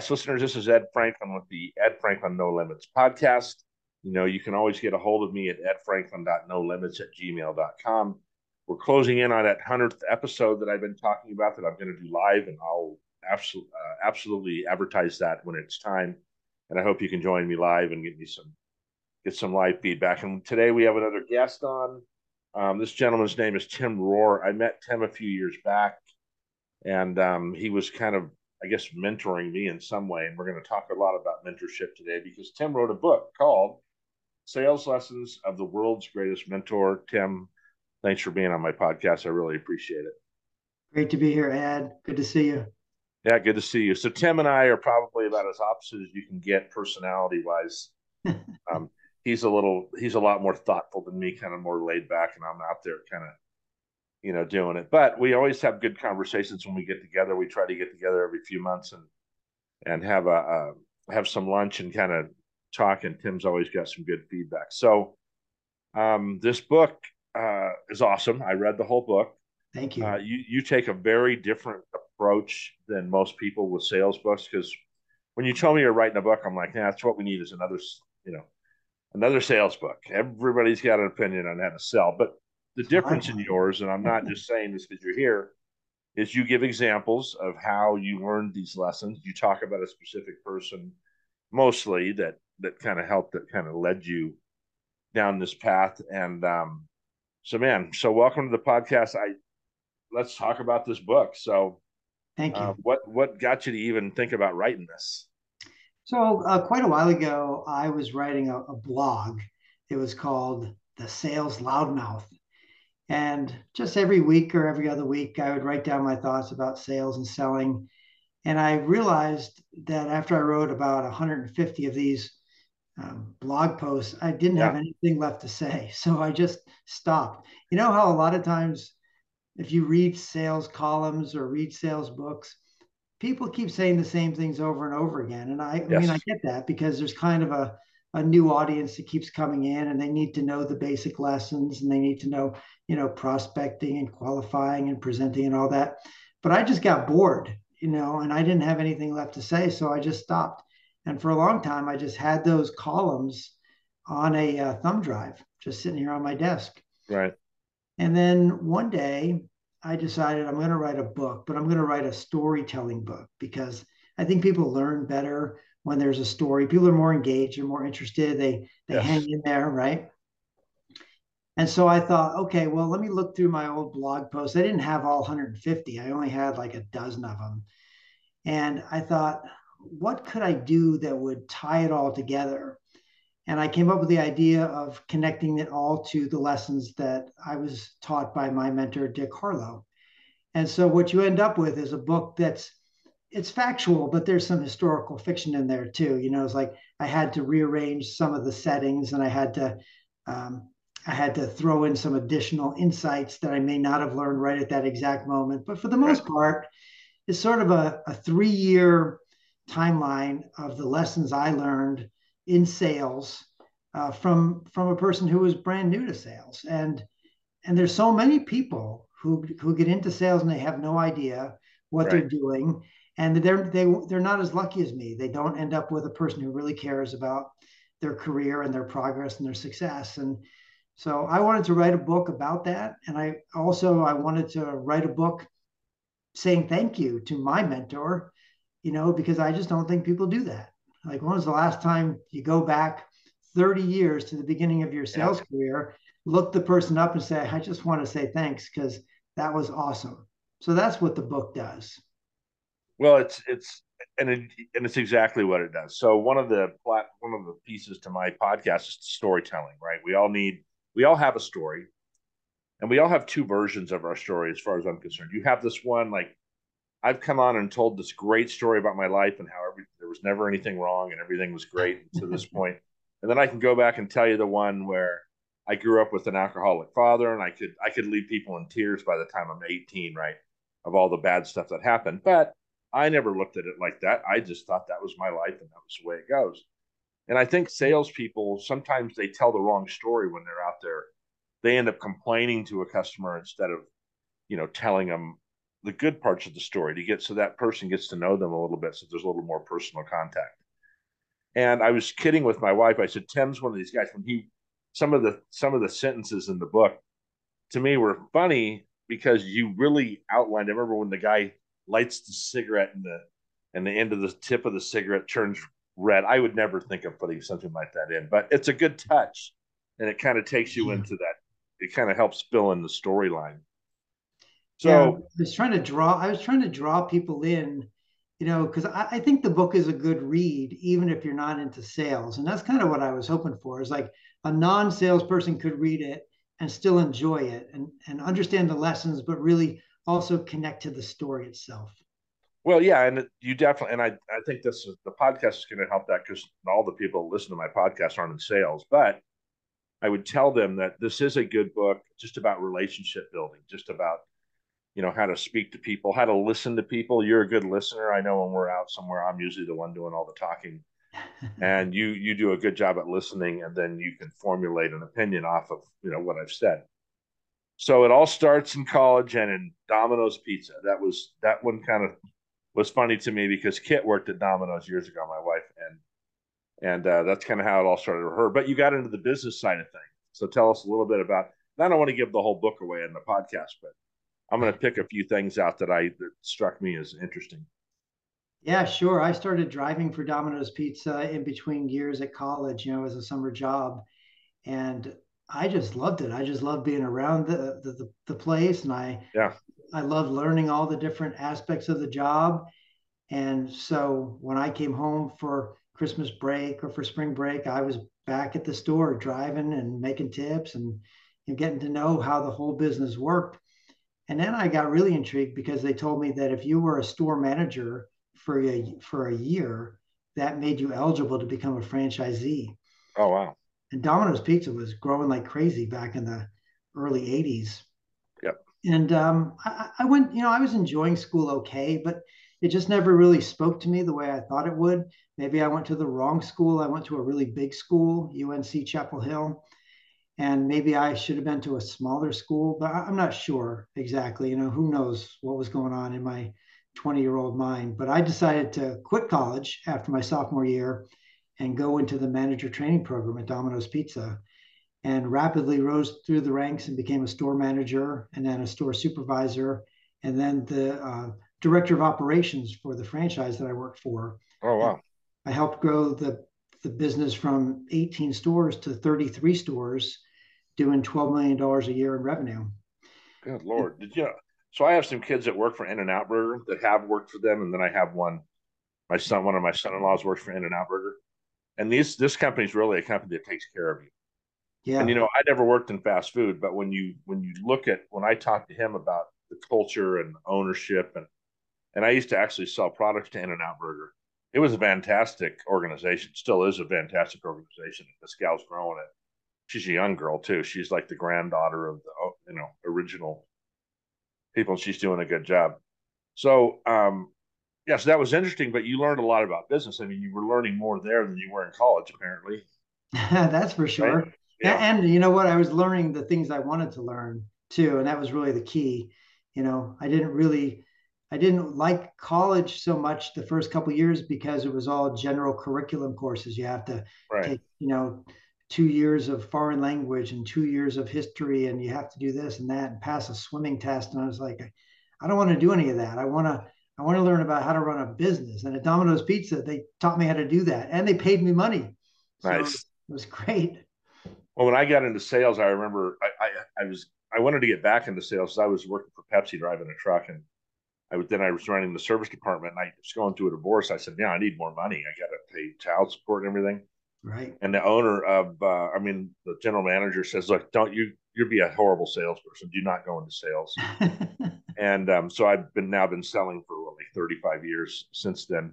podcast listeners. This is Ed Franklin with the Ed Franklin No Limits podcast. You know, you can always get a hold of me at edfranklin.nolimits at gmail.com. We're closing in on that 100th episode that I've been talking about that I'm going to do live, and I'll absolutely, uh, absolutely advertise that when it's time. And I hope you can join me live and get me some get some live feedback. And today we have another guest on. Um, this gentleman's name is Tim Rohrer. I met Tim a few years back, and um, he was kind of I guess, mentoring me in some way. And we're going to talk a lot about mentorship today because Tim wrote a book called Sales Lessons of the World's Greatest Mentor. Tim, thanks for being on my podcast. I really appreciate it. Great to be here, Ed. Good to see you. Yeah, good to see you. So Tim and I are probably about as opposite as you can get personality wise. um, he's a little, he's a lot more thoughtful than me, kind of more laid back, and I'm out there kind of you know, doing it. But we always have good conversations when we get together. We try to get together every few months and and have a, a have some lunch and kind of talk. And Tim's always got some good feedback. So um, this book uh, is awesome. I read the whole book. Thank you. Uh, you you take a very different approach than most people with sales books because when you tell me you're writing a book, I'm like, yeah, that's what we need is another, you know, another sales book. Everybody's got an opinion on how to sell, but the difference in yours, and I'm not just saying this because you're here, is you give examples of how you learned these lessons. You talk about a specific person, mostly that that kind of helped, that kind of led you down this path. And um, so, man, so welcome to the podcast. I let's talk about this book. So, thank you. Uh, what what got you to even think about writing this? So, uh, quite a while ago, I was writing a, a blog. It was called the Sales Loudmouth and just every week or every other week, I would write down my thoughts about sales and selling. And I realized that after I wrote about 150 of these um, blog posts, I didn't yeah. have anything left to say. So I just stopped. You know how a lot of times, if you read sales columns or read sales books, people keep saying the same things over and over again. And I, yes. I mean, I get that because there's kind of a, a new audience that keeps coming in and they need to know the basic lessons and they need to know you know prospecting and qualifying and presenting and all that. But i just got bored you know and i didn't have anything left to say so i just stopped. And for a long time i just had those columns on a uh, thumb drive just sitting here on my desk. Right. And then one day i decided i'm going to write a book but i'm going to write a storytelling book because i think people learn better when there's a story. People are more engaged, they're more interested, they they yes. hang in there, right? And so I thought, okay, well, let me look through my old blog posts. I didn't have all 150. I only had like a dozen of them. And I thought, what could I do that would tie it all together? And I came up with the idea of connecting it all to the lessons that I was taught by my mentor, Dick Harlow. And so what you end up with is a book that's it's factual, but there's some historical fiction in there too. You know, it's like I had to rearrange some of the settings, and I had to um, I had to throw in some additional insights that I may not have learned right at that exact moment. But for the most part, it's sort of a, a three year timeline of the lessons I learned in sales uh, from from a person who was brand new to sales. And and there's so many people who who get into sales and they have no idea what right. they're doing and they're they they're not as lucky as me. They don't end up with a person who really cares about their career and their progress and their success. And so I wanted to write a book about that, and I also I wanted to write a book saying thank you to my mentor, you know, because I just don't think people do that. Like when was the last time you go back 30 years to the beginning of your sales yeah. career, look the person up and say, I just want to say thanks because that was awesome. So that's what the book does. Well, it's it's and it, and it's exactly what it does. So one of the plat one of the pieces to my podcast is storytelling. Right? We all need we all have a story, and we all have two versions of our story, as far as I'm concerned. You have this one like I've come on and told this great story about my life and how every, there was never anything wrong and everything was great to this point. And then I can go back and tell you the one where I grew up with an alcoholic father and I could I could leave people in tears by the time I'm 18, right? Of all the bad stuff that happened. But I never looked at it like that. I just thought that was my life and that was the way it goes. And I think salespeople sometimes they tell the wrong story when they're out there. They end up complaining to a customer instead of, you know, telling them the good parts of the story to get so that person gets to know them a little bit so there's a little more personal contact and i was kidding with my wife i said tim's one of these guys when he some of the some of the sentences in the book to me were funny because you really outlined i remember when the guy lights the cigarette and the and the end of the tip of the cigarette turns red i would never think of putting something like that in but it's a good touch and it kind of takes you yeah. into that it kind of helps fill in the storyline so yeah, I was trying to draw. I was trying to draw people in, you know, because I, I, think the book is a good read, even if you're not into sales, and that's kind of what I was hoping for. Is like a non-salesperson could read it and still enjoy it and and understand the lessons, but really also connect to the story itself. Well, yeah, and you definitely, and I, I think this is the podcast is going to help that because all the people that listen to my podcast aren't in sales, but I would tell them that this is a good book, just about relationship building, just about you know how to speak to people how to listen to people. You're a good listener. I know when we're out somewhere i'm usually the one doing all the talking. And you you do a good job at listening and then you can formulate an opinion off of you know what i've said so it all starts in college and in domino's pizza that was that one kind of was funny to me because kit worked at domino's years ago my wife and and uh, that's kind of how it all started with her but you got into the business side of things so tell us a little bit about i don't want to give the whole book away in the podcast but I'm going to pick a few things out that I that struck me as interesting. Yeah, sure. I started driving for Domino's Pizza in between years at college, you know, as a summer job, and I just loved it. I just loved being around the the, the place, and I yeah I loved learning all the different aspects of the job. And so when I came home for Christmas break or for spring break, I was back at the store driving and making tips and, and getting to know how the whole business worked. And then I got really intrigued because they told me that if you were a store manager for a for a year, that made you eligible to become a franchisee. Oh wow! And Domino's Pizza was growing like crazy back in the early '80s. Yep. And um, I, I went, you know, I was enjoying school okay, but it just never really spoke to me the way I thought it would. Maybe I went to the wrong school. I went to a really big school, UNC Chapel Hill, and maybe I should have been to a smaller school, but I'm not sure exactly. You know, who knows what was going on in my 20 year old mind. But I decided to quit college after my sophomore year and go into the manager training program at Domino's Pizza and rapidly rose through the ranks and became a store manager and then a store supervisor and then the uh, director of operations for the franchise that I worked for. Oh, wow. I helped grow the, the business from 18 stores to 33 stores doing $12 million a year in revenue. Good Lord. Did you? So I have some kids that work for In-N-Out Burger that have worked for them. And then I have one, my son, one of my son-in-laws works for In-N-Out Burger. And these, this company is really a company that takes care of you. Yeah. And, you know, I never worked in fast food, but when you, when you look at, when I talked to him about the culture and ownership and, and I used to actually sell products to In-N-Out Burger. It was a fantastic organization, still is a fantastic organization. This gal's growing it she's a young girl too. She's like the granddaughter of the you know original people. and She's doing a good job. So um, yeah, so that was interesting. But you learned a lot about business. I mean, you were learning more there than you were in college, apparently. That's for sure. Right? Yeah. And, and you know what? I was learning the things I wanted to learn too, and that was really the key. You know, I didn't really. I didn't like college so much the first couple years because it was all general curriculum courses. You have to right. take, you know, two years of foreign language and two years of history and you have to do this and that and pass a swimming test and i was like i don't want to do any of that i want to i want to learn about how to run a business and at domino's pizza they taught me how to do that and they paid me money so nice it was great well when i got into sales i remember i i, I was i wanted to get back into sales i was working for pepsi driving a truck and I was then I was running the service department and I was going through a divorce. I said, Yeah, I need more money. I got to pay child support and everything. Right. And the owner of, uh, I mean, the general manager says, "Look, don't you? You'd be a horrible salesperson. Do not go into sales." and um, so I've been now been selling for 35 years since then,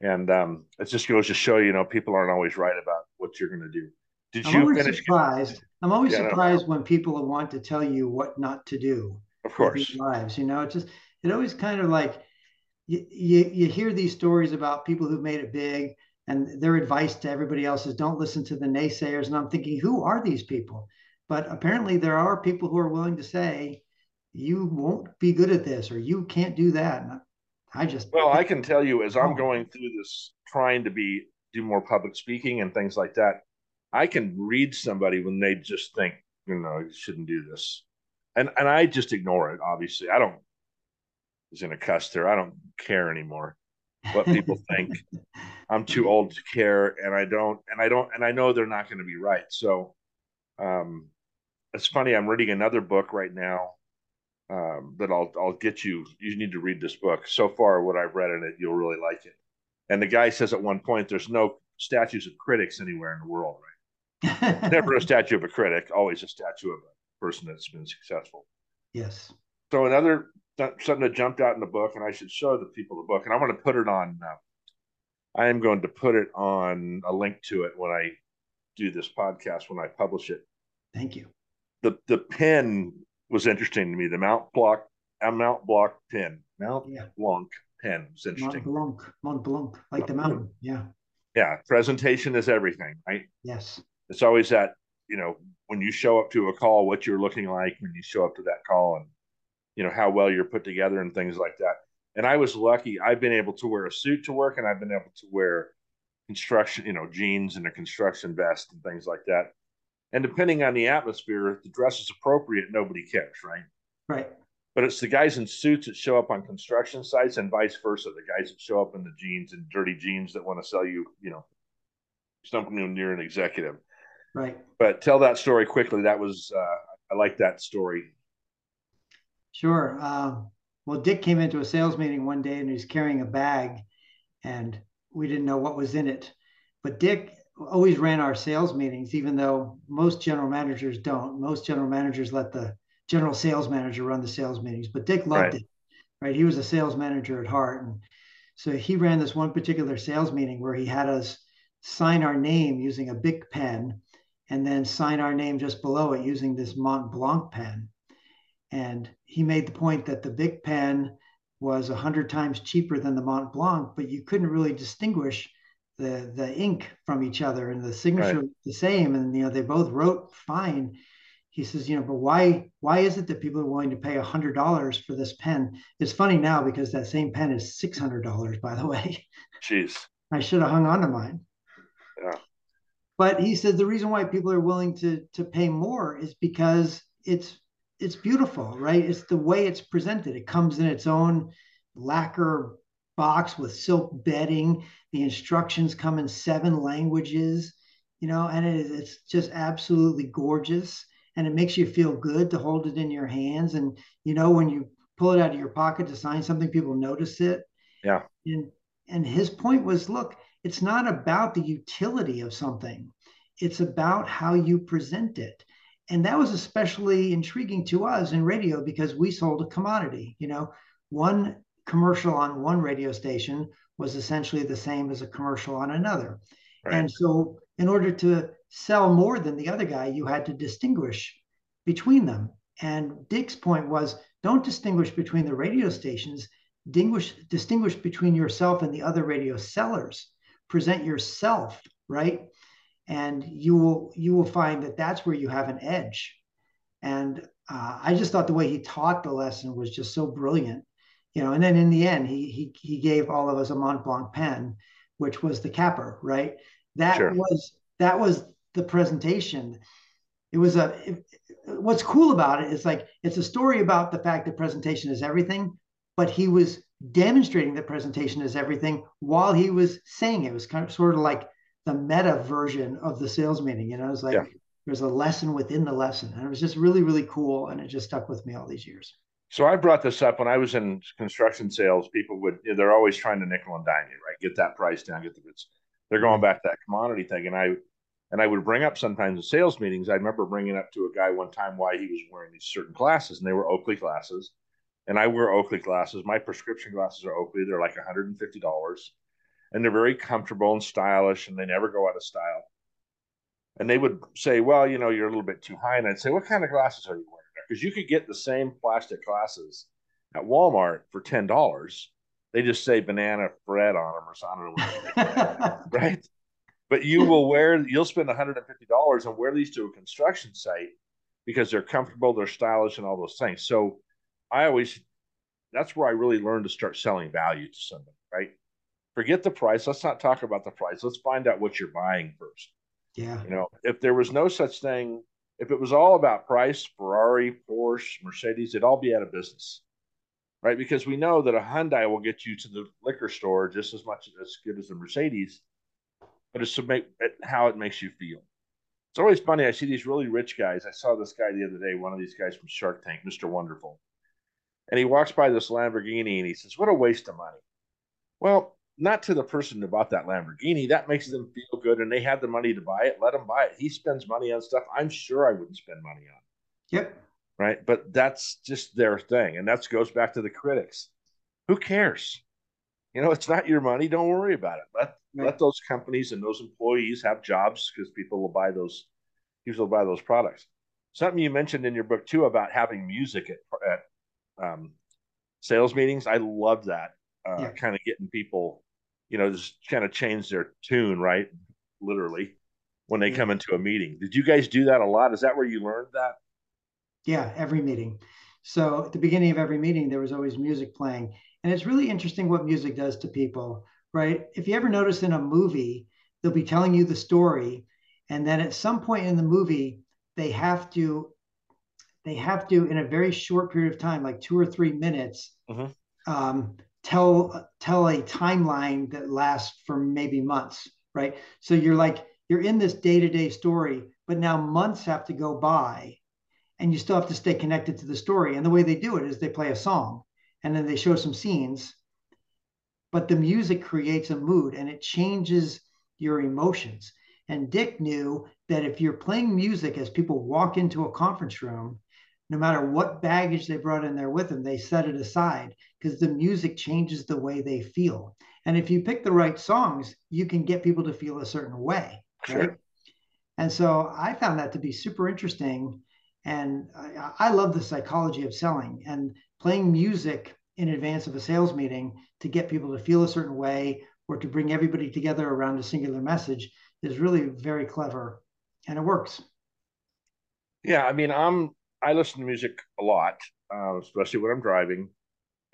and um, it just goes to show you know people aren't always right about what you're going to do. Did I'm you always finish? Surprised. I'm always yeah, surprised no. when people want to tell you what not to do. Of course. Lives, you know, it's just it always kind of like you, you you hear these stories about people who've made it big and their advice to everybody else is don't listen to the naysayers and i'm thinking who are these people but apparently there are people who are willing to say you won't be good at this or you can't do that. I just well, I can tell you as I'm oh. going through this, trying to be do more public speaking and things like that. I can read somebody when they just think, you know, you shouldn't do this, and and I just ignore it. Obviously, I don't. Is in a cuss there. I don't care anymore what people think. I'm too old to care, and I don't, and I don't, and I know they're not going to be right. So, um, it's funny. I'm reading another book right now um, that I'll I'll get you. You need to read this book. So far, what I've read in it, you'll really like it. And the guy says at one point, "There's no statues of critics anywhere in the world, right? Never a statue of a critic, always a statue of a person that's been successful." Yes. So another something that jumped out in the book, and I should show the people the book, and I'm going to put it on. Uh, I am going to put it on a link to it when I do this podcast when I publish it. Thank you. The the pen was interesting to me. The Mount Blanc, a uh, Mount Blanc pen, Mount yeah. Blanc pen was interesting. Mont Blanc, Mont Blanc, like the mountain. Yeah. Yeah. Presentation is everything, right? Yes. It's always that, you know, when you show up to a call, what you're looking like when you show up to that call and, you know, how well you're put together and things like that. And I was lucky. I've been able to wear a suit to work and I've been able to wear construction, you know, jeans and a construction vest and things like that. And depending on the atmosphere, if the dress is appropriate, nobody cares, right? Right. But it's the guys in suits that show up on construction sites and vice versa. The guys that show up in the jeans and dirty jeans that want to sell you, you know, something you're an executive. Right. But tell that story quickly. That was, uh, I like that story. Sure. Uh, well, Dick came into a sales meeting one day and he was carrying a bag and we didn't know what was in it. But Dick always ran our sales meetings, even though most general managers don't. Most general managers let the general sales manager run the sales meetings, but Dick loved right. it. Right. He was a sales manager at heart. And so he ran this one particular sales meeting where he had us sign our name using a Bic pen and then sign our name just below it using this Mont Blanc pen. And he made the point that the Bic pen was a hundred times cheaper than the Mont Blanc, but you couldn't really distinguish the the ink from each other and the signature right. the same. And you know they both wrote fine. He says you know but why why is it that people are willing to pay a hundred dollars for this pen? It's funny now because that same pen is six hundred dollars by the way. Jeez. I should have hung on to mine. Yeah. But he said the reason why people are willing to to pay more is because it's it's beautiful right? It's the way it's presented. It comes in its own lacquer box with silk bedding. The instructions come in seven languages, you know, and it, it's just absolutely gorgeous. And it makes you feel good to hold it in your hands. And, you know, when you pull it out of your pocket to sign something, people notice it. Yeah. And, and his point was look, it's not about the utility of something, it's about how you present it. And that was especially intriguing to us in radio because we sold a commodity. You know, one commercial on one radio station was essentially the same as a commercial on another. Right. And so, in order to sell more than the other guy, you had to distinguish between them. And Dick's point was don't distinguish between the radio stations, distinguish, distinguish between yourself and the other radio sellers. Present yourself, right? And you will you will find that that's where you have an edge. And uh, I just thought the way he taught the lesson was just so brilliant you know, and then in the end, he he he gave all of us a Mont Blanc pen, which was the capper, right? That sure. was that was the presentation. It was a. It, what's cool about it is like it's a story about the fact that presentation is everything, but he was demonstrating that presentation is everything while he was saying it. it was kind of sort of like the meta version of the sales meeting. You know, it was like yeah. there's a lesson within the lesson, and it was just really really cool, and it just stuck with me all these years. So I brought this up when I was in construction sales. People would they're always trying to nickel and dime you, right? Get that price down, get the goods. They're going back to that commodity thing, and I and I would bring up sometimes in sales meetings. I remember bringing up to a guy one time why he was wearing these certain glasses, and they were Oakley glasses, and I wear Oakley glasses. My prescription glasses are Oakley. They're like one hundred and fifty dollars, and they're very comfortable and stylish, and they never go out of style. And they would say, "Well, you know, you're a little bit too high," and I'd say, "What kind of glasses are you wearing?" Because you could get the same plastic glasses at Walmart for ten dollars. They just say banana bread on them or something, right? But you will wear, you'll spend one hundred and fifty dollars and wear these to a construction site because they're comfortable, they're stylish, and all those things. So I always that's where I really learned to start selling value to somebody, right? Forget the price. Let's not talk about the price. Let's find out what you're buying first. Yeah. You know, if there was no such thing, if it was all about price, Ferrari, Porsche, Mercedes, it'd all be out of business. Right? Because we know that a Hyundai will get you to the liquor store just as much as good as a Mercedes, but it's to make how it makes you feel. It's always funny. I see these really rich guys. I saw this guy the other day, one of these guys from Shark Tank, Mr. Wonderful. And he walks by this Lamborghini and he says, What a waste of money. Well, not to the person who bought that Lamborghini. That makes them feel good and they had the money to buy it. Let them buy it. He spends money on stuff I'm sure I wouldn't spend money on. Yep. Right. But that's just their thing. And that goes back to the critics. Who cares? You know, it's not your money. Don't worry about it. Let right. let those companies and those employees have jobs because people will buy those people will buy those products. Something you mentioned in your book too about having music at, at um, sales meetings. I love that uh, yeah. kind of getting people, you know, just kind of change their tune, right? Literally, when they yeah. come into a meeting. Did you guys do that a lot? Is that where you learned that? Yeah, every meeting. So at the beginning of every meeting, there was always music playing. And it's really interesting what music does to people, right? If you ever notice in a movie, they'll be telling you the story. And then at some point in the movie, they have to they have to in a very short period of time like two or three minutes mm-hmm. um, tell tell a timeline that lasts for maybe months right? So you're like you're in this day-to-day story but now months have to go by and you still have to stay connected to the story. And the way they do it is they play a song and then they show some scenes but the music creates a mood and it changes your emotions. And dick knew that if you're playing music as people walk into a conference room no matter what baggage they brought in there with them, they set it aside because the music changes the way they feel. And if you pick the right songs, you can get people to feel a certain way. Sure. Right? And so I found that to be super interesting. And I, I love the psychology of selling and playing music in advance of a sales meeting to get people to feel a certain way or to bring everybody together around a singular message is really very clever and it works. Yeah, I mean, I'm I listen to music a lot, uh, especially when I'm driving.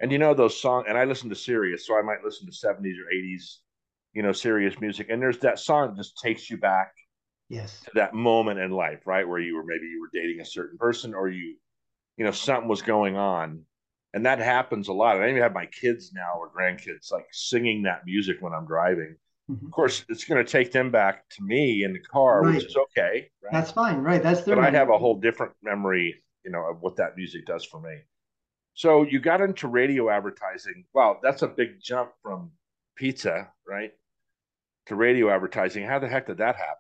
And you know those songs, and I listen to Sirius, so I might listen to 70s or 80s, you know, Sirius music. And there's that song that just takes you back, yes, to that moment in life, right, where you were maybe you were dating a certain person, or you, you know, something was going on, and that happens a lot. And I even have my kids now or grandkids like singing that music when I'm driving. Mm-hmm. Of course, it's going to take them back to me in the car, right. which is okay. Right? That's fine, right? That's their. But memory. I have a whole different memory, you know, of what that music does for me. So you got into radio advertising. Wow, that's a big jump from pizza, right, to radio advertising. How the heck did that happen?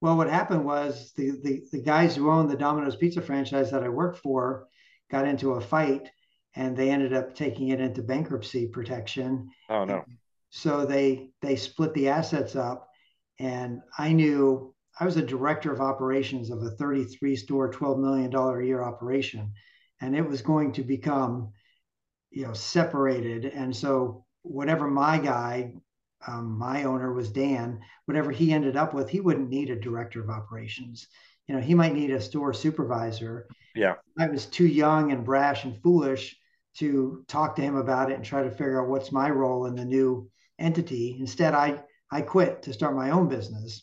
Well, what happened was the the, the guys who owned the Domino's Pizza franchise that I worked for got into a fight, and they ended up taking it into bankruptcy protection. Oh no! So they they split the assets up, and I knew I was a director of operations of a 33 store, 12 million dollar a year operation, and it was going to become, you know, separated. And so whatever my guy, um, my owner was Dan, whatever he ended up with, he wouldn't need a director of operations. You know, he might need a store supervisor. Yeah, I was too young and brash and foolish to talk to him about it and try to figure out what's my role in the new entity. Instead, I I quit to start my own business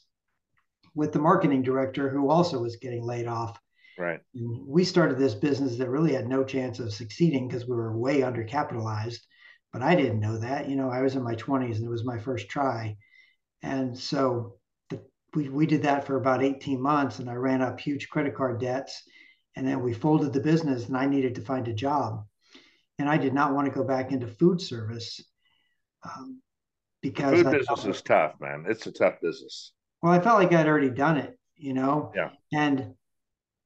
with the marketing director who also was getting laid off. Right. And we started this business that really had no chance of succeeding because we were way undercapitalized. But I didn't know that. You know, I was in my 20s and it was my first try. And so the, we, we did that for about 18 months and I ran up huge credit card debts. And then we folded the business and I needed to find a job. And I did not want to go back into food service. Um, because food business is tough, man. It's a tough business. Well, I felt like I'd already done it, you know. Yeah. And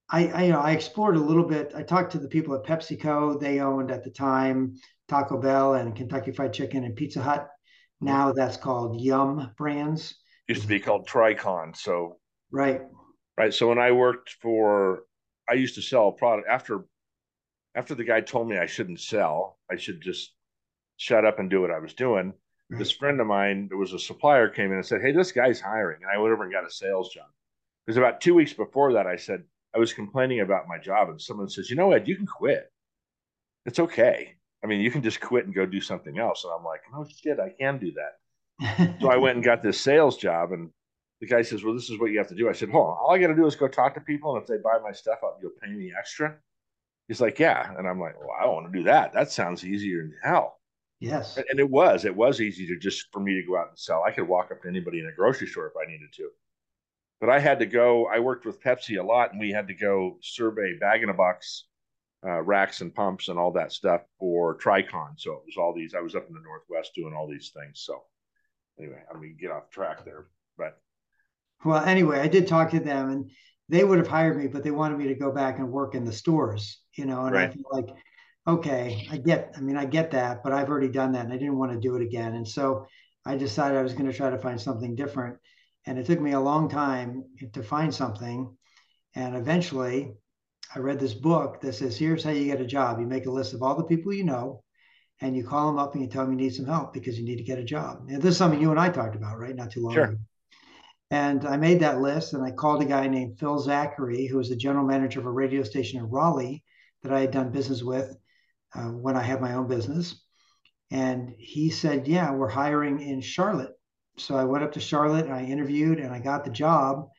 I, I, you know, I explored a little bit. I talked to the people at PepsiCo. They owned at the time Taco Bell and Kentucky Fried Chicken and Pizza Hut. Mm-hmm. Now that's called Yum Brands. Used to be called Tricon. So right, right. So when I worked for, I used to sell a product after after the guy told me I shouldn't sell. I should just shut up and do what I was doing. Right. This mm-hmm. friend of mine, there was a supplier, came in and said, Hey, this guy's hiring. And I went over and got a sales job. Because about two weeks before that, I said, I was complaining about my job. And someone says, You know what? You can quit. it's okay. I mean, you can just quit and go do something else. And I'm like, oh shit, I can do that. so I went and got this sales job, and the guy says, well, this is what you have to do. I said, hold on, all I got to do is go talk to people, and if they buy my stuff, up, you'll pay me extra. He's like, yeah, and I'm like, well, I don't want to do that. That sounds easier than hell. Yes, and it was. It was easy to just for me to go out and sell. I could walk up to anybody in a grocery store if I needed to. But I had to go. I worked with Pepsi a lot, and we had to go survey bag in a box uh, racks and pumps and all that stuff for Tricon. So it was all these. I was up in the Northwest doing all these things. So anyway, I mean, get off track there. But well, anyway, I did talk to them, and they would have hired me, but they wanted me to go back and work in the stores. You know, and right. I feel like, okay, I get. I mean, I get that, but I've already done that, and I didn't want to do it again. And so I decided I was going to try to find something different. And it took me a long time to find something. And eventually, I read this book that says, here's how you get a job. You make a list of all the people you know, and you call them up and you tell them you need some help because you need to get a job. And this is something you and I talked about, right? Not too long sure. ago. And I made that list and I called a guy named Phil Zachary, who was the general manager of a radio station in Raleigh that I had done business with uh, when I had my own business. And he said, Yeah, we're hiring in Charlotte. So I went up to Charlotte and I interviewed and I got the job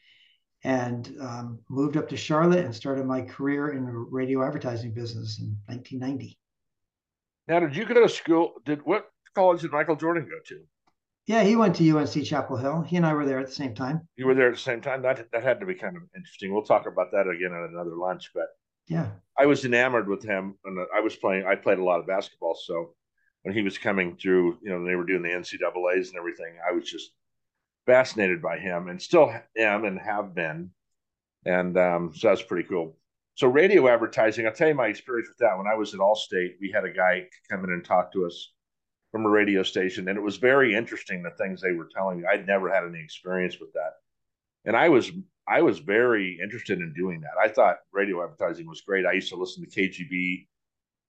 and um, moved up to Charlotte and started my career in the radio advertising business in 1990. Now, did you go to school? Did what college did Michael Jordan go to? Yeah, he went to UNC Chapel Hill. He and I were there at the same time. You were there at the same time. That that had to be kind of interesting. We'll talk about that again at another lunch. But yeah, I was enamored with him, and I was playing. I played a lot of basketball, so when he was coming through, you know, they were doing the NCAA's and everything. I was just fascinated by him, and still am, and have been. And um, so that's pretty cool. So radio advertising, I'll tell you my experience with that. When I was at Allstate, we had a guy come in and talk to us from a radio station, and it was very interesting the things they were telling me. I'd never had any experience with that, and I was I was very interested in doing that. I thought radio advertising was great. I used to listen to KGB,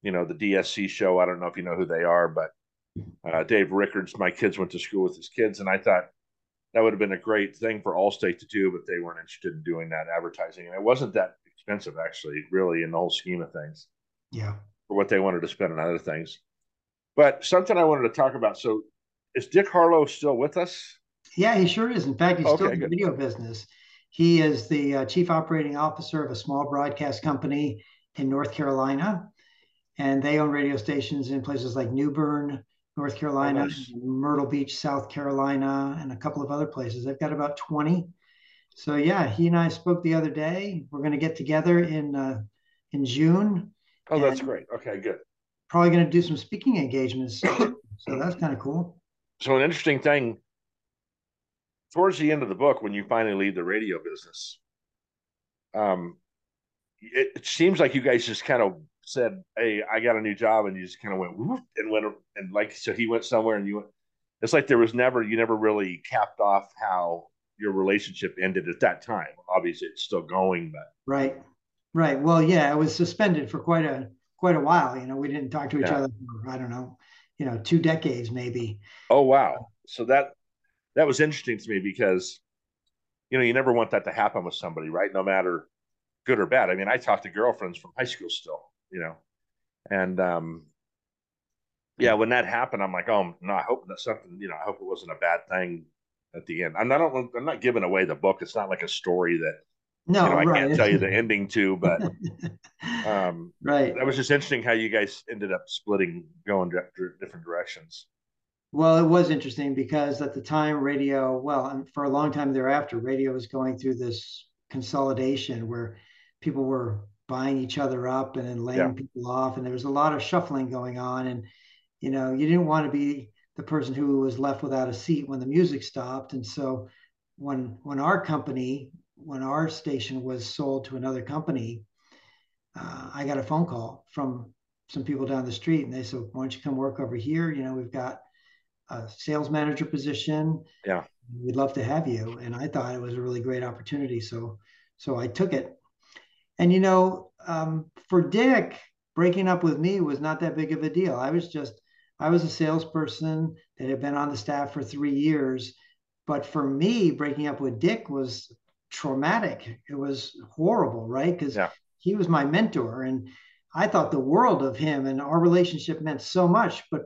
you know, the DSC show. I don't know if you know who they are, but uh, Dave Rickards. My kids went to school with his kids, and I thought that would have been a great thing for Allstate to do, but they weren't interested in doing that advertising, and it wasn't that expensive actually, really, in the whole scheme of things. Yeah, for what they wanted to spend on other things. But something I wanted to talk about. So, is Dick Harlow still with us? Yeah, he sure is. In fact, he's okay, still in the video business. He is the uh, chief operating officer of a small broadcast company in North Carolina, and they own radio stations in places like New Bern, North Carolina, oh, nice. Myrtle Beach, South Carolina, and a couple of other places. They've got about 20. So yeah, he and I spoke the other day. We're going to get together in uh, in June. Oh, that's great. Okay, good probably going to do some speaking engagements. so that's kind of cool. So an interesting thing towards the end of the book, when you finally leave the radio business, um, it, it seems like you guys just kind of said, "Hey, I got a new job," and you just kind of went Whoop, and went and like so he went somewhere and you went. It's like there was never you never really capped off how your relationship ended at that time. Obviously, it's still going, but right, right. Well, yeah, it was suspended for quite a quite a while. You know, we didn't talk to each yeah. other for, I don't know, you know, two decades maybe. Oh wow. So that that was interesting to me because you know, you never want that to happen with somebody, right? No matter good or bad. I mean, I talk to girlfriends from high school still, you know. And um yeah, when that happened, I'm like, oh no, I hope that something, you know, I hope it wasn't a bad thing at the end. I'm not I'm not giving away the book. It's not like a story that no, you know, I right. can't tell you the ending too, but um, right. That was just interesting how you guys ended up splitting, going different directions. Well, it was interesting because at the time, radio, well, and for a long time thereafter, radio was going through this consolidation where people were buying each other up and then laying yeah. people off, and there was a lot of shuffling going on. And you know, you didn't want to be the person who was left without a seat when the music stopped. And so, when when our company when our station was sold to another company, uh, I got a phone call from some people down the street, and they said, "Why don't you come work over here? You know, we've got a sales manager position. Yeah, we'd love to have you." And I thought it was a really great opportunity, so so I took it. And you know, um, for Dick, breaking up with me was not that big of a deal. I was just I was a salesperson that had been on the staff for three years. But for me, breaking up with Dick was traumatic. It was horrible, right? Because yeah. he was my mentor, and I thought the world of him, and our relationship meant so much. But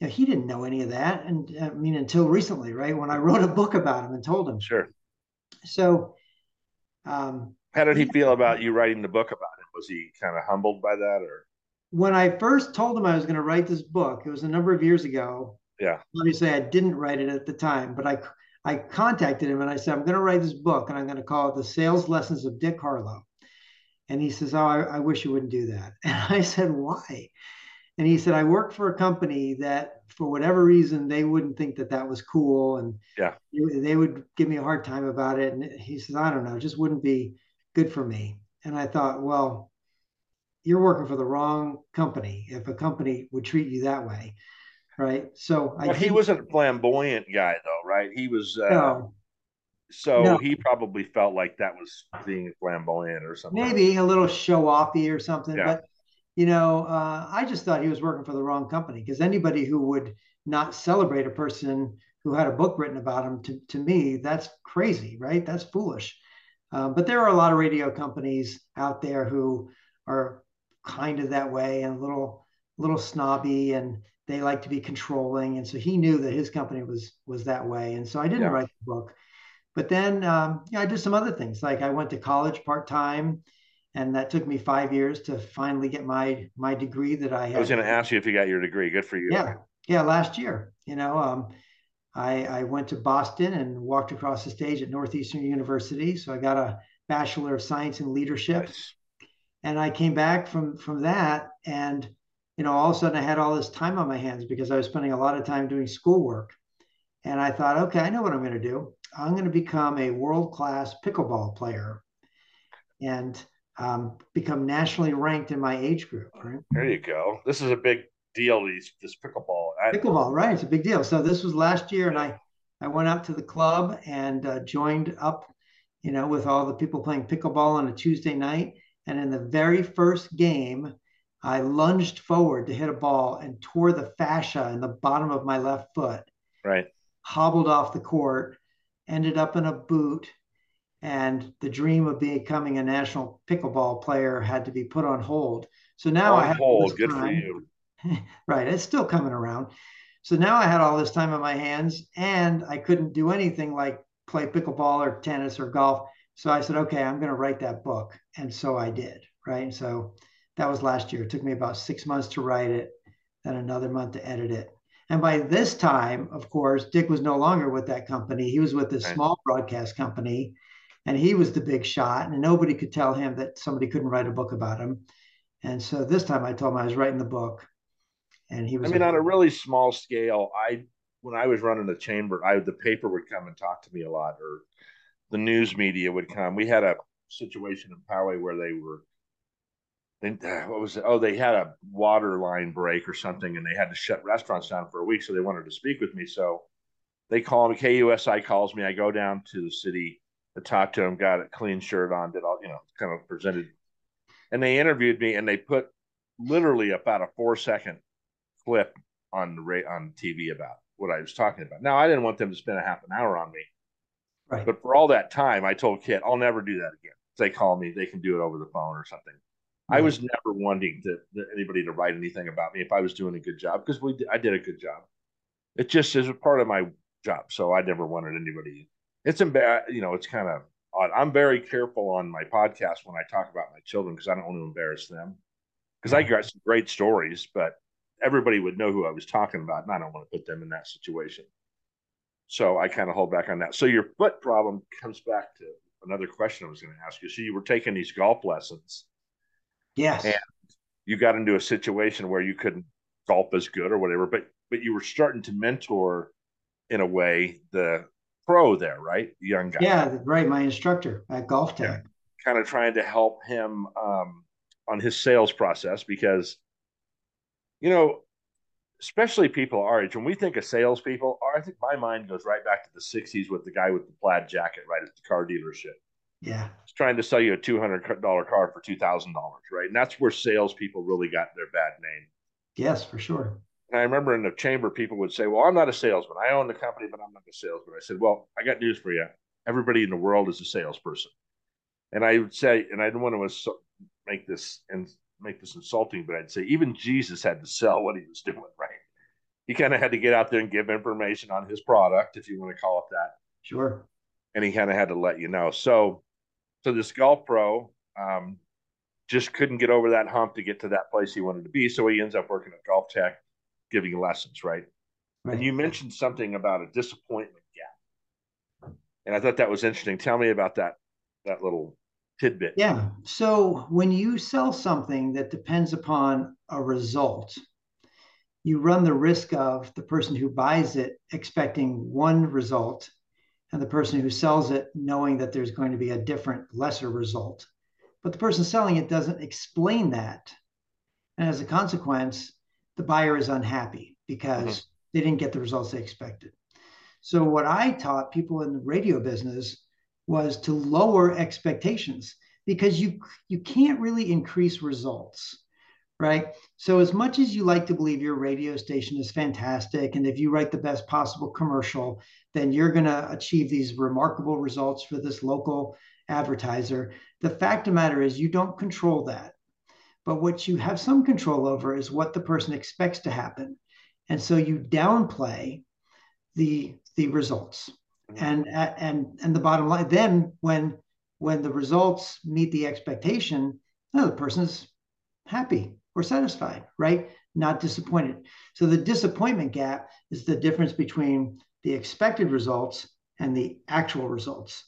you know, he didn't know any of that, and I mean until recently, right? When I wrote a book about him and told him. Sure. So, um, how did he feel about you writing the book about him? Was he kind of humbled by that, or? When I first told him I was going to write this book, it was a number of years ago. Yeah. Obviously, I didn't write it at the time, but I I contacted him and I said, I'm going to write this book and I'm going to call it The Sales Lessons of Dick Harlow. And he says, Oh, I, I wish you wouldn't do that. And I said, Why? And he said, I work for a company that, for whatever reason, they wouldn't think that that was cool. And yeah, they would give me a hard time about it. And he says, I don't know, it just wouldn't be good for me. And I thought, well, you're working for the wrong company if a company would treat you that way. Right. So well, he wasn't a flamboyant guy, though, right? He was. Uh, no. So no. he probably felt like that was being flamboyant or something. Maybe a little show offy or something. Yeah. But you know, uh, I just thought he was working for the wrong company because anybody who would not celebrate a person who had a book written about him, to, to me, that's crazy, right? That's foolish. Um, but there are a lot of radio companies out there who are kind of that way and a little, little snobby and they like to be controlling. And so he knew that his company was was that way. And so I didn't yeah. write the book. But then um, know, I did some other things. Like I went to college part time and that took me five years to finally get my my degree that I had. I was going to ask you if you got your degree. Good for you. Yeah, yeah. Last year, you know, um, I I went to Boston and walked across the stage at Northeastern University, so I got a Bachelor of Science in Leadership. Nice. And I came back from from that, and you know, all of a sudden I had all this time on my hands because I was spending a lot of time doing schoolwork. And I thought, okay, I know what I'm going to do. I'm going to become a world class pickleball player. And um, become nationally ranked in my age group. Right? There you go. This is a big deal. These this pickleball. I, pickleball, right? It's a big deal. So this was last year, and I I went up to the club and uh, joined up, you know, with all the people playing pickleball on a Tuesday night. And in the very first game, I lunged forward to hit a ball and tore the fascia in the bottom of my left foot. Right. Hobbled off the court, ended up in a boot, and the dream of becoming a national pickleball player had to be put on hold. So now on I have hold. Good time. for you. right, it's still coming around. So now I had all this time on my hands, and I couldn't do anything like play pickleball or tennis or golf. So I said, okay, I'm going to write that book, and so I did. Right, so that was last year. It took me about six months to write it, then another month to edit it. And by this time, of course, Dick was no longer with that company. He was with this right. small broadcast company and he was the big shot, and nobody could tell him that somebody couldn't write a book about him. And so this time I told him I was writing the book, and he was. I mean, on a really small scale, I when I was running the chamber, I the paper would come and talk to me a lot, or the news media would come. We had a situation in Poway where they were. They, uh, what was it? Oh, they had a water line break or something, and they had to shut restaurants down for a week. So they wanted to speak with me. So they call me. KUSI calls me. I go down to the city talked to him, got a clean shirt on, did all, you know, kind of presented. And they interviewed me and they put literally about a four second clip on the rate on TV about what I was talking about. Now, I didn't want them to spend a half an hour on me. Right. But for all that time, I told Kit, I'll never do that again. If they call me, they can do it over the phone or something. Right. I was never wanting to, anybody to write anything about me if I was doing a good job because we I did a good job. It just is a part of my job, so I never wanted anybody it's embar- you know it's kind of odd. I'm very careful on my podcast when I talk about my children because I don't want to embarrass them because I mm-hmm. got some great stories, but everybody would know who I was talking about, and I don't want to put them in that situation. So I kind of hold back on that. So your foot problem comes back to another question I was going to ask you. So you were taking these golf lessons, yes, and you got into a situation where you couldn't golf as good or whatever, but but you were starting to mentor in a way the pro there, right? Young guy. Yeah, right. My instructor at GolfTec. Yeah. Kind of trying to help him um, on his sales process because, you know, especially people our age, when we think of salespeople, I think my mind goes right back to the 60s with the guy with the plaid jacket right at the car dealership. Yeah. He's trying to sell you a $200 car for $2,000, right? And that's where salespeople really got their bad name. Yes, for sure. And I remember in the chamber, people would say, Well, I'm not a salesman. I own the company, but I'm not a salesman. I said, Well, I got news for you. Everybody in the world is a salesperson. And I would say, and I didn't want to make this and make this insulting, but I'd say even Jesus had to sell what he was doing, right? He kind of had to get out there and give information on his product, if you want to call it that. Sure. And he kind of had to let you know. So, so this golf pro um, just couldn't get over that hump to get to that place he wanted to be. So he ends up working at GolfTec, giving lessons, right? right. And you mentioned something about a disappointment gap, and I thought that was interesting. Tell me about that that little tidbit. Yeah. So when you sell something that depends upon a result, you run the risk of the person who buys it expecting one result and the person who sells it knowing that there's going to be a different, lesser result. But the person selling it doesn't explain that. And as a consequence, the buyer is unhappy because mm-hmm. they didn't get the results they expected. So, what I taught people in the radio business was to lower expectations because you you can't really increase results right so as much as you like to believe your radio station is fantastic and if you write the best possible commercial then you're going to achieve these remarkable results for this local advertiser the fact of the matter is you don't control that but what you have some control over is what the person expects to happen. And so you downplay the the results. Mm-hmm. and and and the bottom line then when when the results meet the expectation no, the person's happy or satisfied right? Not disappointed. So the disappointment gap is the difference between the expected results and the actual results.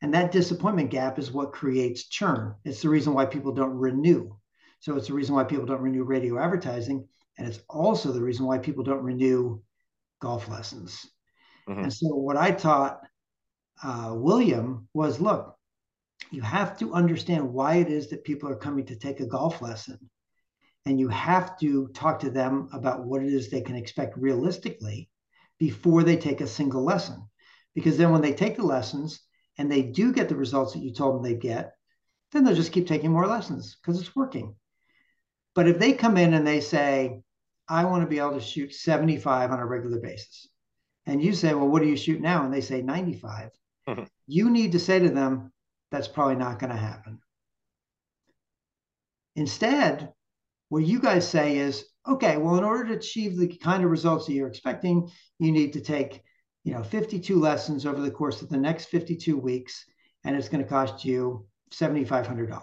And that disappointment gap is what creates churn. It's the reason why people don't renew so it's the reason why people don't renew radio advertising and it's also the reason why people don't renew golf lessons Mm-hmm. And so what I taught uh, William was look, you have to understand why it is that people are coming to take a golf lesson. And you have to talk to them about what it is they can expect realistically before they take a single lesson. Because then when they take the lessons and they do get the results that you told them they'd get, then they'll just keep taking more lessons because it's working. But if they come in and they say, I want to be able to shoot 75 on a regular basis, and you say, well, what do you shoot now? And they say 95. Mm-hmm. You need to say to them, that's probably not going to happen. Instead, what you guys say is, okay, well, in order to achieve the kind of results that you're expecting, you need to take, you know, 52 lessons over the course of the next 52 weeks, and it's going to cost you $7,500.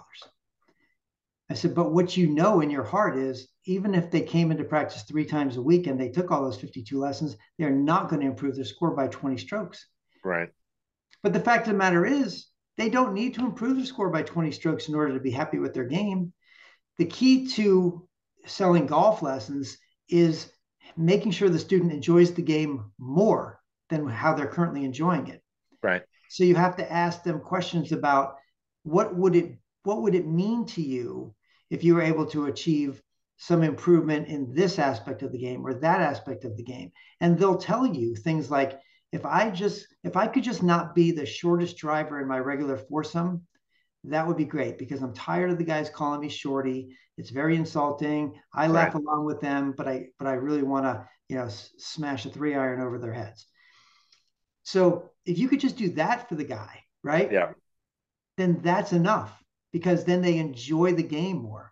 I said, but what you know in your heart is even if they came into practice three times a week and they took all those 52 lessons, they're not going to improve their score by 20 strokes. Right. But the fact of the matter is, they don't need to improve their score by 20 strokes in order to be happy with their game. The key to selling golf lessons is making sure the student enjoys the game more than how they're currently enjoying it. Right. So you have to ask them questions about what would it what would it mean to you if you were able to achieve some improvement in this aspect of the game or that aspect of the game? And they'll tell you things like if i just if i could just not be the shortest driver in my regular foursome that would be great because i'm tired of the guys calling me shorty. It's very insulting. I laugh right. along with them but i but i really want to you know s- smash a three iron over their heads. So if you could just do that for the guy right? Yeah. Then that's enough because then they enjoy the game more.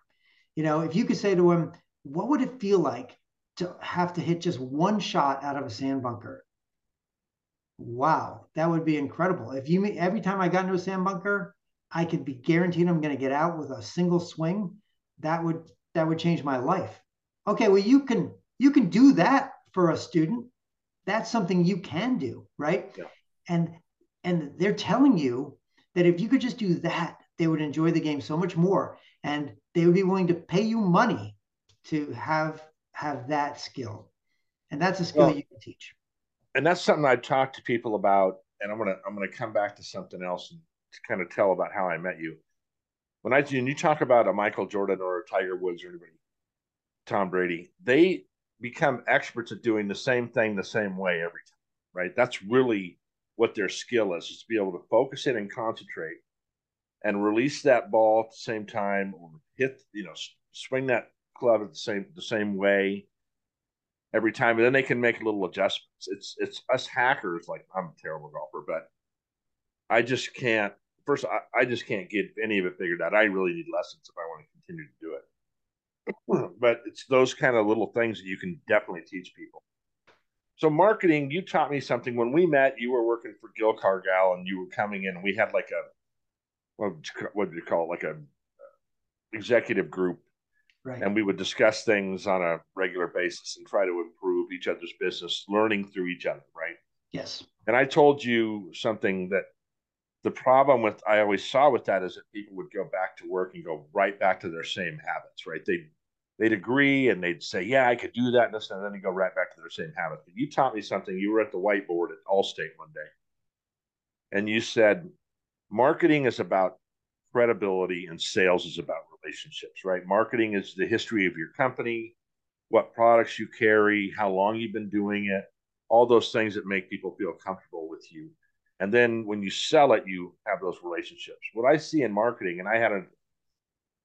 You know, if you could say to him, what would it feel like to have to hit just one shot out of a sand bunker? Wow, that would be incredible. If you every time I got into a sand bunker, I could be guaranteed I'm going to get out with a single swing. That would that would change my life. Okay, well you can you can do that for a student. That's something you can do, right? Yeah. And and they're telling you that if you could just do that they would enjoy the game so much more and they would be willing to pay you money to have have that skill. And that's a skill well, you can teach. and that's something i talk to people about and i'm gonna i'm gonna come back to something else and to kind of tell about how i met you. When i when you talk about a michael jordan or a tiger woods or anybody tom brady they become experts at doing the same thing the same way every time right? That's really what their skill is is to be able to focus in and concentrate and release that ball at the same time or hit, you know, swing that club at the same the same way every time, and then they can make little adjustments. It's it's us hackers. Like I'm a terrible golfer, but I just can't. First, I, I just can't get any of it figured out. I really need lessons if I want to continue to do it. but it's those kind of little things that you can definitely teach people. So marketing, you taught me something when we met. You were working for Gil Cargal, and you were coming in. We had like a what what do you call it? Like a uh, executive group, right. and we would discuss things on a regular basis and try to improve each other's business, learning through each other. Right. Yes. And I told you something that the problem with I always saw with that is that people would go back to work and go right back to their same habits. Right. They they'd agree and they'd say, "Yeah, I could do that," and, this, and then they go right back to their same habits. But you taught me something. You were at the whiteboard at Allstate one day, and you said, "Marketing is about credibility, and sales is about relationships." Right? Marketing is the history of your company, what products you carry, how long you've been doing it, all those things that make people feel comfortable with you. And then when you sell it, you have those relationships. What I see in marketing, and I had a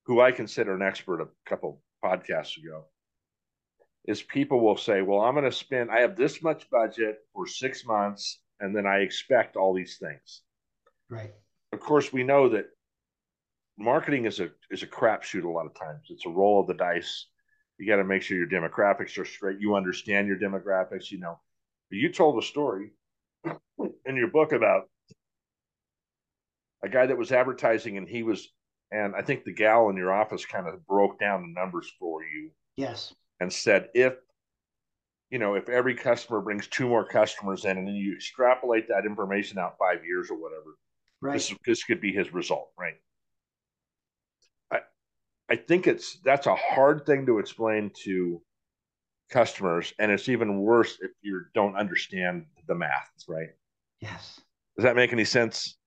who I consider an expert a couple podcasts ago is people will say, Well, I'm going to spend, I have this much budget for six months, and then I expect all these things. Right. Of course, we know that marketing is a is a crapshoot a lot of times. It's a roll of the dice. You got to make sure your demographics are straight. You understand your demographics. You know, you told a story in your book about a guy that was advertising, and he was and I think the gal in your office kind of broke down the numbers for you. Yes. And said, if, you know, if every customer brings two more customers in and then you extrapolate that information out five years or whatever, right. this, this could be his result, right? I, I think it's that's a hard thing to explain to customers, and it's even worse if you don't understand the math, right? Yes. Does that make any sense?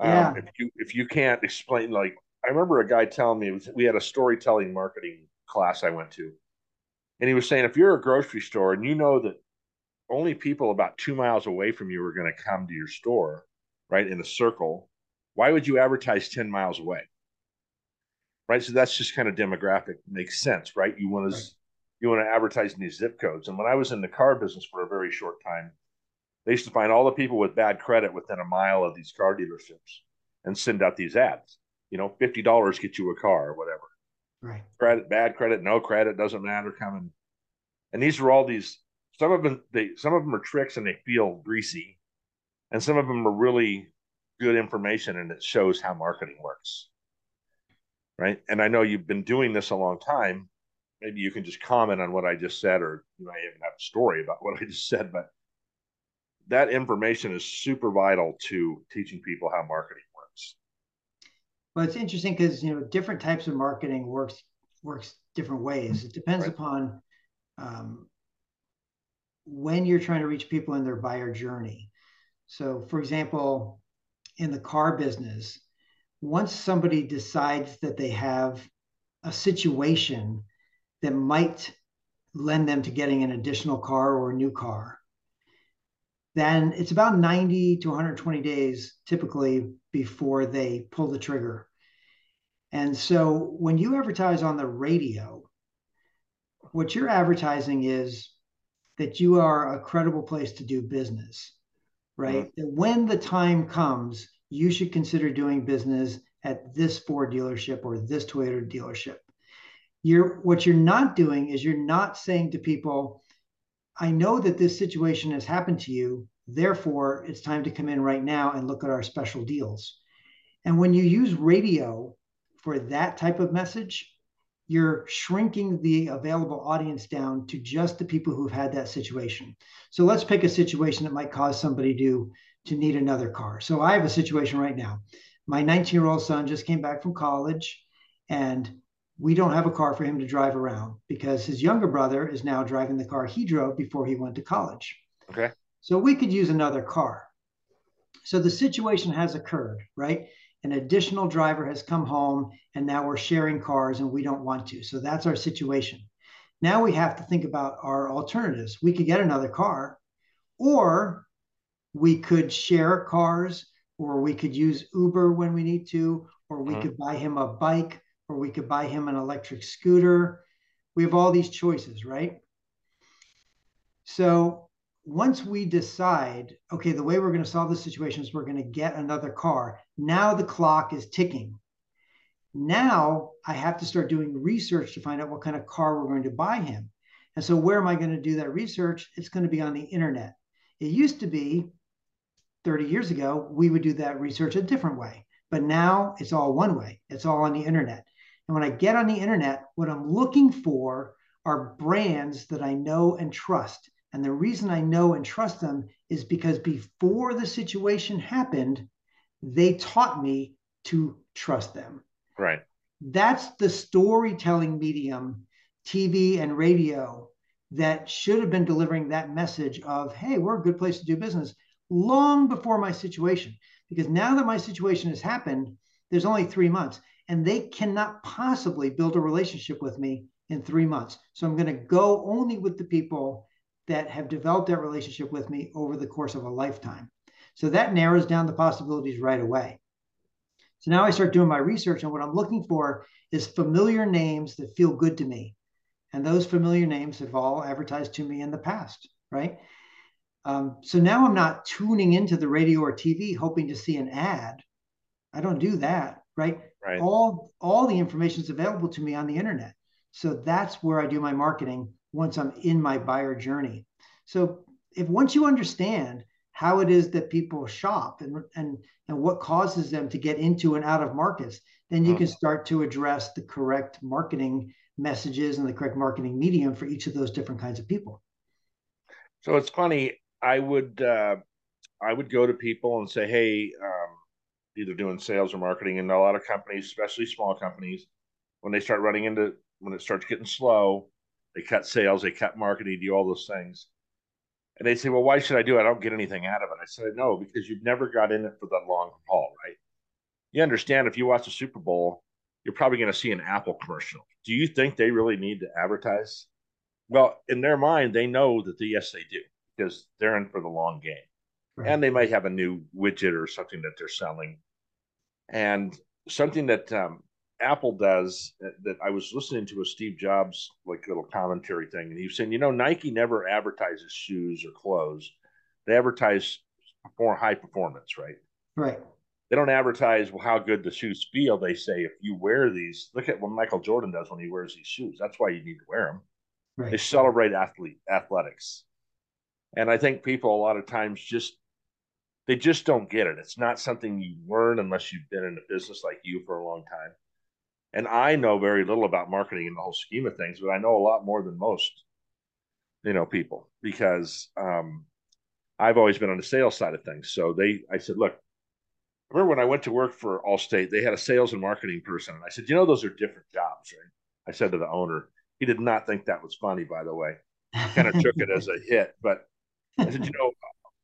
Yeah. Um, if you if you can't explain like I remember a guy telling me we had a storytelling marketing class I went to, and he was saying if you're a grocery store and you know that only people about two miles away from you are going to come to your store, right in a circle, why would you advertise ten miles away? Right, so that's just kind of demographic makes sense, right? You want to right. you want to advertise in these zip codes. And when I was in the car business for a very short time, they used to find all the people with bad credit within a mile of these car dealerships and send out these ads you know, fifty dollars get you a car or whatever. Right. Credit, bad credit, no credit, doesn't matter. Coming, and these are all these. Some of them, they some of them are tricks and they feel greasy, and some of them are really good information and it shows how marketing works. Right. And I know you've been doing this a long time. Maybe you can just comment on what I just said, or you might even have a story about what I just said, but that information is super vital to teaching people how marketing works. well, it's interesting because you know different types of marketing works works different ways. It depends right. upon um, when you're trying to reach people in their buyer journey. So, for example, in the car business, once somebody decides that they have a situation that might lend them to getting an additional car or a new car, then it's about 90 to 120 days typically before they pull the trigger. And so when you advertise on the radio, what you're advertising is that you are a credible place to do business, right? Mm-hmm. That when the time comes, you should consider doing business at this Ford dealership or this Toyota dealership. You're what you're not doing is you're not saying to people, I know that this situation has happened to you. Therefore, it's time to come in right now and look at our special deals. And when you use radio for that type of message, you're shrinking the available audience down to just the people who've had that situation. So let's pick a situation that might cause somebody to, to need another car. So I have a situation right now. My 19 year old son just came back from college and we don't have a car for him to drive around because his younger brother is now driving the car he drove before he went to college. Okay. So we could use another car. So the situation has occurred, right? An additional driver has come home and now we're sharing cars and we don't want to. So that's our situation. Now we have to think about our alternatives. We could get another car or we could share cars or we could use Uber when we need to, or we mm-hmm. could buy him a bike or we could buy him an electric scooter. We have all these choices, right? So once we decide, okay, the way we're going to solve this situation is we're going to get another car, now the clock is ticking. Now I have to start doing research to find out what kind of car we're going to buy him. And so, where am I going to do that research? It's going to be on the internet. It used to be 30 years ago, we would do that research a different way. But now it's all one way, it's all on the internet. And when I get on the internet, what I'm looking for are brands that I know and trust. And the reason I know and trust them is because before the situation happened, they taught me to trust them. Right. That's the storytelling medium, TV and radio, that should have been delivering that message of, hey, we're a good place to do business long before my situation. Because now that my situation has happened, there's only three months, and they cannot possibly build a relationship with me in three months. So I'm going to go only with the people that have developed that relationship with me over the course of a lifetime. So that narrows down the possibilities right away. So now I start doing my research, and what I'm looking for is familiar names that feel good to me. And those familiar names have all advertised to me in the past, right? Um, so now I'm not tuning into the radio or TV hoping to see an ad. I don't do that, right? Right. All all the information is available to me on the internet. So that's where I do my marketing once I'm in my buyer journey. So if once you understand how it is that people shop and and and what causes them to get into and out of markets, then you can mm-hmm. start to address the correct marketing messages and the correct marketing medium for each of those different kinds of people. So it's funny. I would uh, I would go to people and say, hey, um, either doing sales or marketing, and a lot of companies, especially small companies, when they start running into when it starts getting slow, they cut sales, they cut marketing, do all those things. And they say, well, why should I do it? I don't get anything out of it. I said, no, because you've never got in it for the long haul, right? You understand if you watch the Super Bowl, you're probably going to see an Apple commercial. Do you think they really need to advertise? Well, in their mind, they know that the, yes, they do because they're in for the long game. Right. And they might have a new widget or something that they're selling. And something that um, Apple does that, that, I was listening to a Steve Jobs like little commentary thing, and he was saying, you know, Nike never advertises shoes or clothes; they advertise more high performance, right? Right. They don't advertise well how good the shoes feel. They say if you wear these, look at what Michael Jordan does when he wears these shoes. That's why you need to wear them. Right. They celebrate athlete athletics, and I think people a lot of times just they just don't get it. It's not something you learn unless you've been in a business like you for a long time and I know very little about marketing in the whole scheme of things, but I know a lot more than most, you know, people because um, I've always been on the sales side of things. So they, I said, look, remember when I went to work for Allstate, they had a sales and marketing person, and I said, you know, those are different jobs, right? I said to the owner, he did not think that was funny, by the way. Kind of took it as a hit, but I said, you know,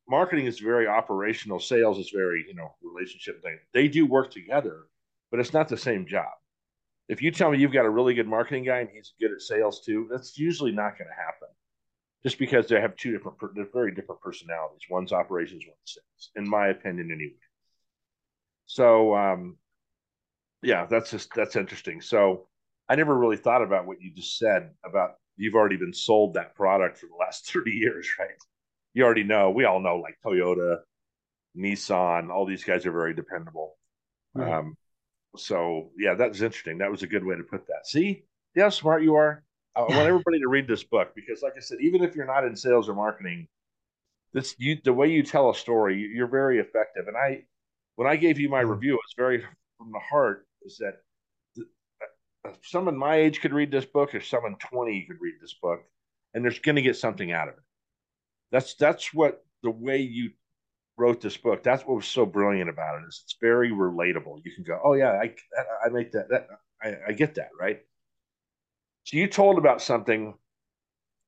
marketing is very operational, sales is very, you know, relationship thing. They do work together, but it's not the same job if you tell me you've got a really good marketing guy and he's good at sales too, that's usually not going to happen. Just because they have two different, they're very different personalities. One's operations, one's sales, in my opinion, anyway. So, um, yeah, that's just that's interesting. So, I never really thought about what you just said about you've already been sold that product for the last 30 years, right? You already know, we all know like Toyota, Nissan, all these guys are very dependable. Right. Um, so yeah, that was interesting. That was a good way to put that. See, see how smart you are. I want everybody to read this book because, like I said, even if you're not in sales or marketing, this you the way you tell a story, you're very effective. And I, when I gave you my review, it's very from the heart. Is that uh, someone my age could read this book, or someone 20 could read this book, and they're going to get something out of it. That's that's what the way you wrote this book, that's what was so brilliant about it. Is it's very relatable. You can go, oh yeah, I I make that. that I, I get that right. So you told about something.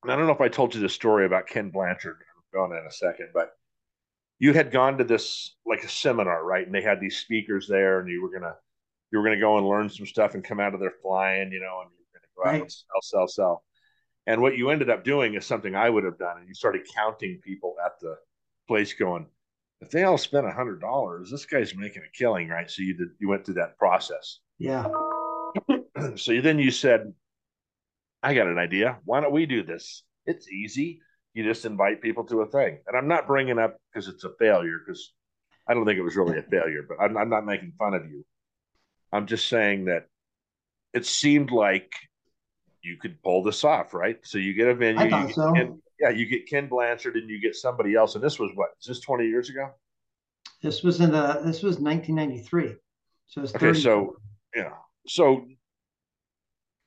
I don't know if I told you the story about Ken Blanchard. I'm going in a second, but you had gone to this like a seminar, right? And they had these speakers there, and you were gonna you were gonna go and learn some stuff and come out of there flying, you know, and you were gonna go out and sell, sell, sell. And what you ended up doing is something I would have done, and you started counting people at the place, going, if they all spent a hundred dollars, this guy's making a killing, right? So you did, you went through that process. Yeah. so then you said, I got an idea. Why don't we do this? It's easy. You just invite people to a thing. And I'm not bringing up because it's a failure, because I don't think it was really a failure, but I'm, I'm not making fun of you. I'm just saying that it seemed like you could pull this off, right? So you get a venue, I thought so. Yeah, you get Ken Blanchard, and you get somebody else. And this was what? Is this twenty years ago? This was in the. This was 1993. So it's okay. So yeah. So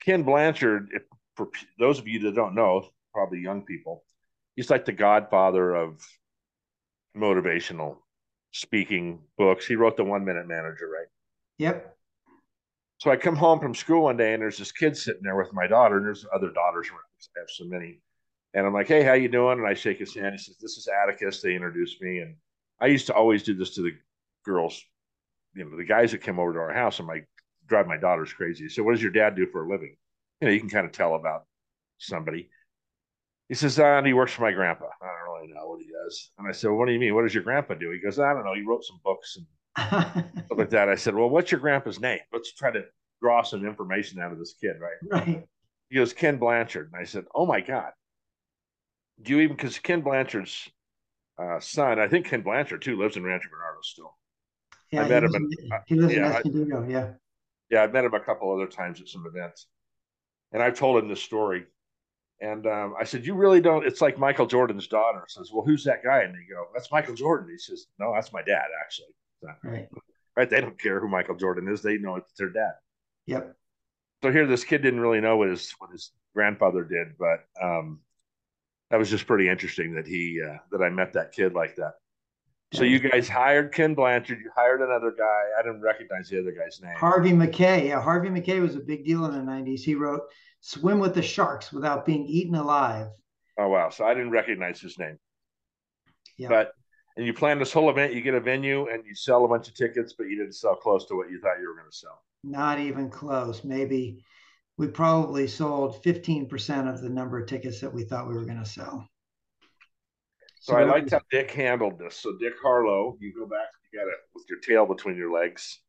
Ken Blanchard, if, for those of you that don't know, probably young people, he's like the godfather of motivational speaking books. He wrote the One Minute Manager, right? Yep. So I come home from school one day and there's this kid sitting there with my daughter, and there's other daughters around. I have so many. And I'm like, hey, how you doing? And I shake his hand. He says, this is Atticus. They introduced me. And I used to always do this to the girls, you know, the guys that came over to our house. I'm like, drive my daughters crazy. So what does your dad do for a living? You know, you can kind of tell about somebody. He says, uh, and he works for my grandpa. I don't really know what he does. And I said, well, what do you mean? What does your grandpa do? He goes, I don't know. He wrote some books and stuff like that. I said, well, what's your grandpa's name? Let's try to draw some information out of this kid, right? Right. He goes, Ken Blanchard. And I said, oh my God. Do you even, because Ken Blanchard's uh, son, I think Ken Blanchard too, lives in Rancho Bernardo still. Yeah, I met him. In, he lives yeah, in Escondido, yeah. Yeah, I've met him a couple other times at some events. And I've told him this story. And um, I said, You really don't. It's like Michael Jordan's daughter says, Well, who's that guy? And they go, That's Michael Jordan. He says, No, that's my dad, actually. Right. Right. They don't care who Michael Jordan is. They know it's their dad. Yep. So here, this kid didn't really know what his what his grandfather did, but um, that was just pretty interesting that he uh, that I met that kid like that. So you guys hired Ken Blanchard. You hired another guy. I didn't recognize the other guy's name. Harvey Mackay. Yeah, Harvey Mackay was a big deal in the '90s. He wrote "Swim with the Sharks Without Being Eaten Alive." Oh wow! So I didn't recognize his name. Yeah. But and you plan this whole event. You get a venue and you sell a bunch of tickets, but you didn't sell close to what you thought you were going to sell. Not even close. Maybe we probably sold 15% of the number of tickets that we thought we were going to sell. So, so I liked how Dick handled this. So Dick Harlow, you go back, you got it with your tail between your legs.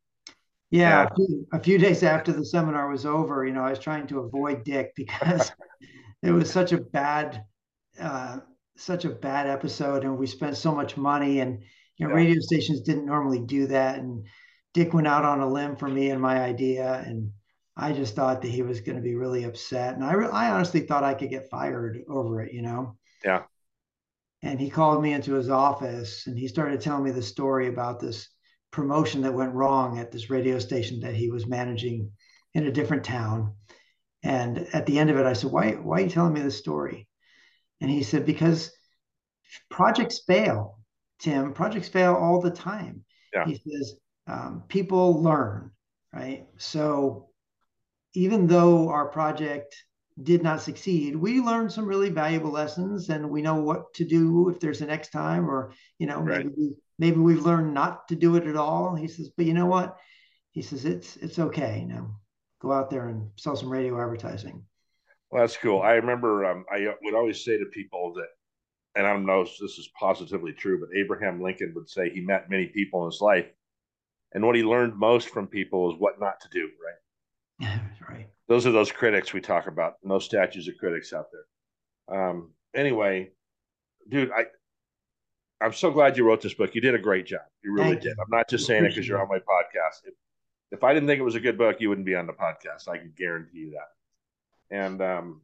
Yeah, a few, a few days after the seminar was over, you know, I was trying to avoid Dick because it was such a bad, uh, such a bad episode, and we spent so much money, and you know, yeah. radio stations didn't normally do that, and Dick went out on a limb for me and my idea, and I just thought that he was going to be really upset, and I, re- I honestly thought I could get fired over it, you know. Yeah and he called me into his office and he started telling me the story about this promotion that went wrong at this radio station that he was managing in a different town. And at the end of it, I said, "Why? Why are you telling me this story?" And he said, "Because projects fail, Tim. Projects fail all the time." Yeah. He says, um, "People learn, right? So even though our project did not succeed, we learned some really valuable lessons and we know what to do if there's a next time or, you know, right. maybe, we, maybe we've learned not to do it at all. He says, but you know what? He says, it's, it's okay. You know, go out there and sell some radio advertising. Well, that's cool. I remember um, I would always say to people that, and I don't know if this is positively true, but Abraham Lincoln would say he met many people in his life. And what he learned most from people is what not to do, right? right those are those critics we talk about. No statues of critics out there. Um, anyway, dude, I I'm so glad you wrote this book. You did a great job. You really Thank did. I'm not just saying it because you're on my podcast. If, if I didn't think it was a good book, you wouldn't be on the podcast. I can guarantee you that. And um,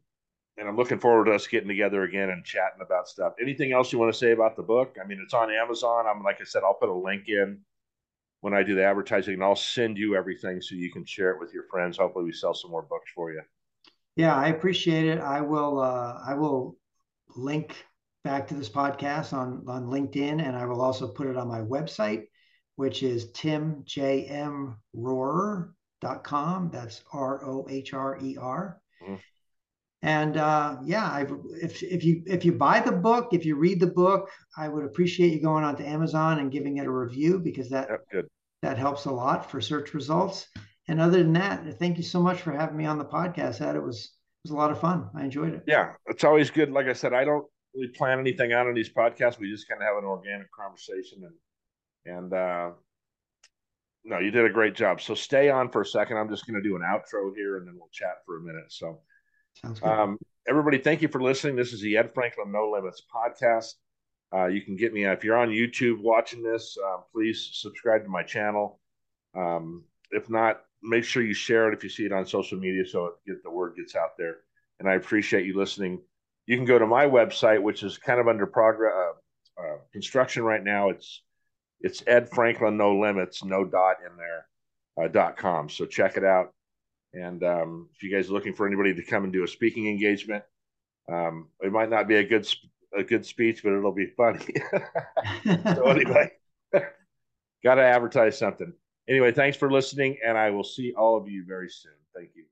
and I'm looking forward to us getting together again and chatting about stuff. Anything else you want to say about the book? I mean, it's on Amazon. I'm like I said, I'll put a link in when I do the advertising, and I'll send you everything so you can share it with your friends. Hopefully, we sell some more books for you. Yeah, I appreciate it. I will. Uh, I will link back to this podcast on on LinkedIn, and I will also put it on my website, which is timjmrohrer.com. That's R O H R E R. And uh, yeah, I've, if if you if you buy the book, if you read the book, I would appreciate you going on to Amazon and giving it a review because that yep, that helps a lot for search results. And other than that, thank you so much for having me on the podcast. That It was it was a lot of fun. I enjoyed it. Yeah, it's always good. Like I said, I don't really plan anything out on these podcasts. We just kind of have an organic conversation and and uh no, you did a great job. So stay on for a second. I'm just going to do an outro here and then we'll chat for a minute. So Sounds good. Um, everybody, thank you for listening. This is the Ed Franklin No Limits podcast. Uh, you can get me if you're on YouTube watching this. Uh, please subscribe to my channel. Um, if not, make sure you share it if you see it on social media so it get the word gets out there. And I appreciate you listening. You can go to my website, which is kind of under progress uh, uh, construction right now. It's it's Ed Franklin No Limits, no dot in there, uh, dot com. So check it out. And um, if you guys are looking for anybody to come and do a speaking engagement, um, it might not be a good a good speech, but it'll be funny. so anyway, got to advertise something. Anyway, thanks for listening, and I will see all of you very soon. Thank you.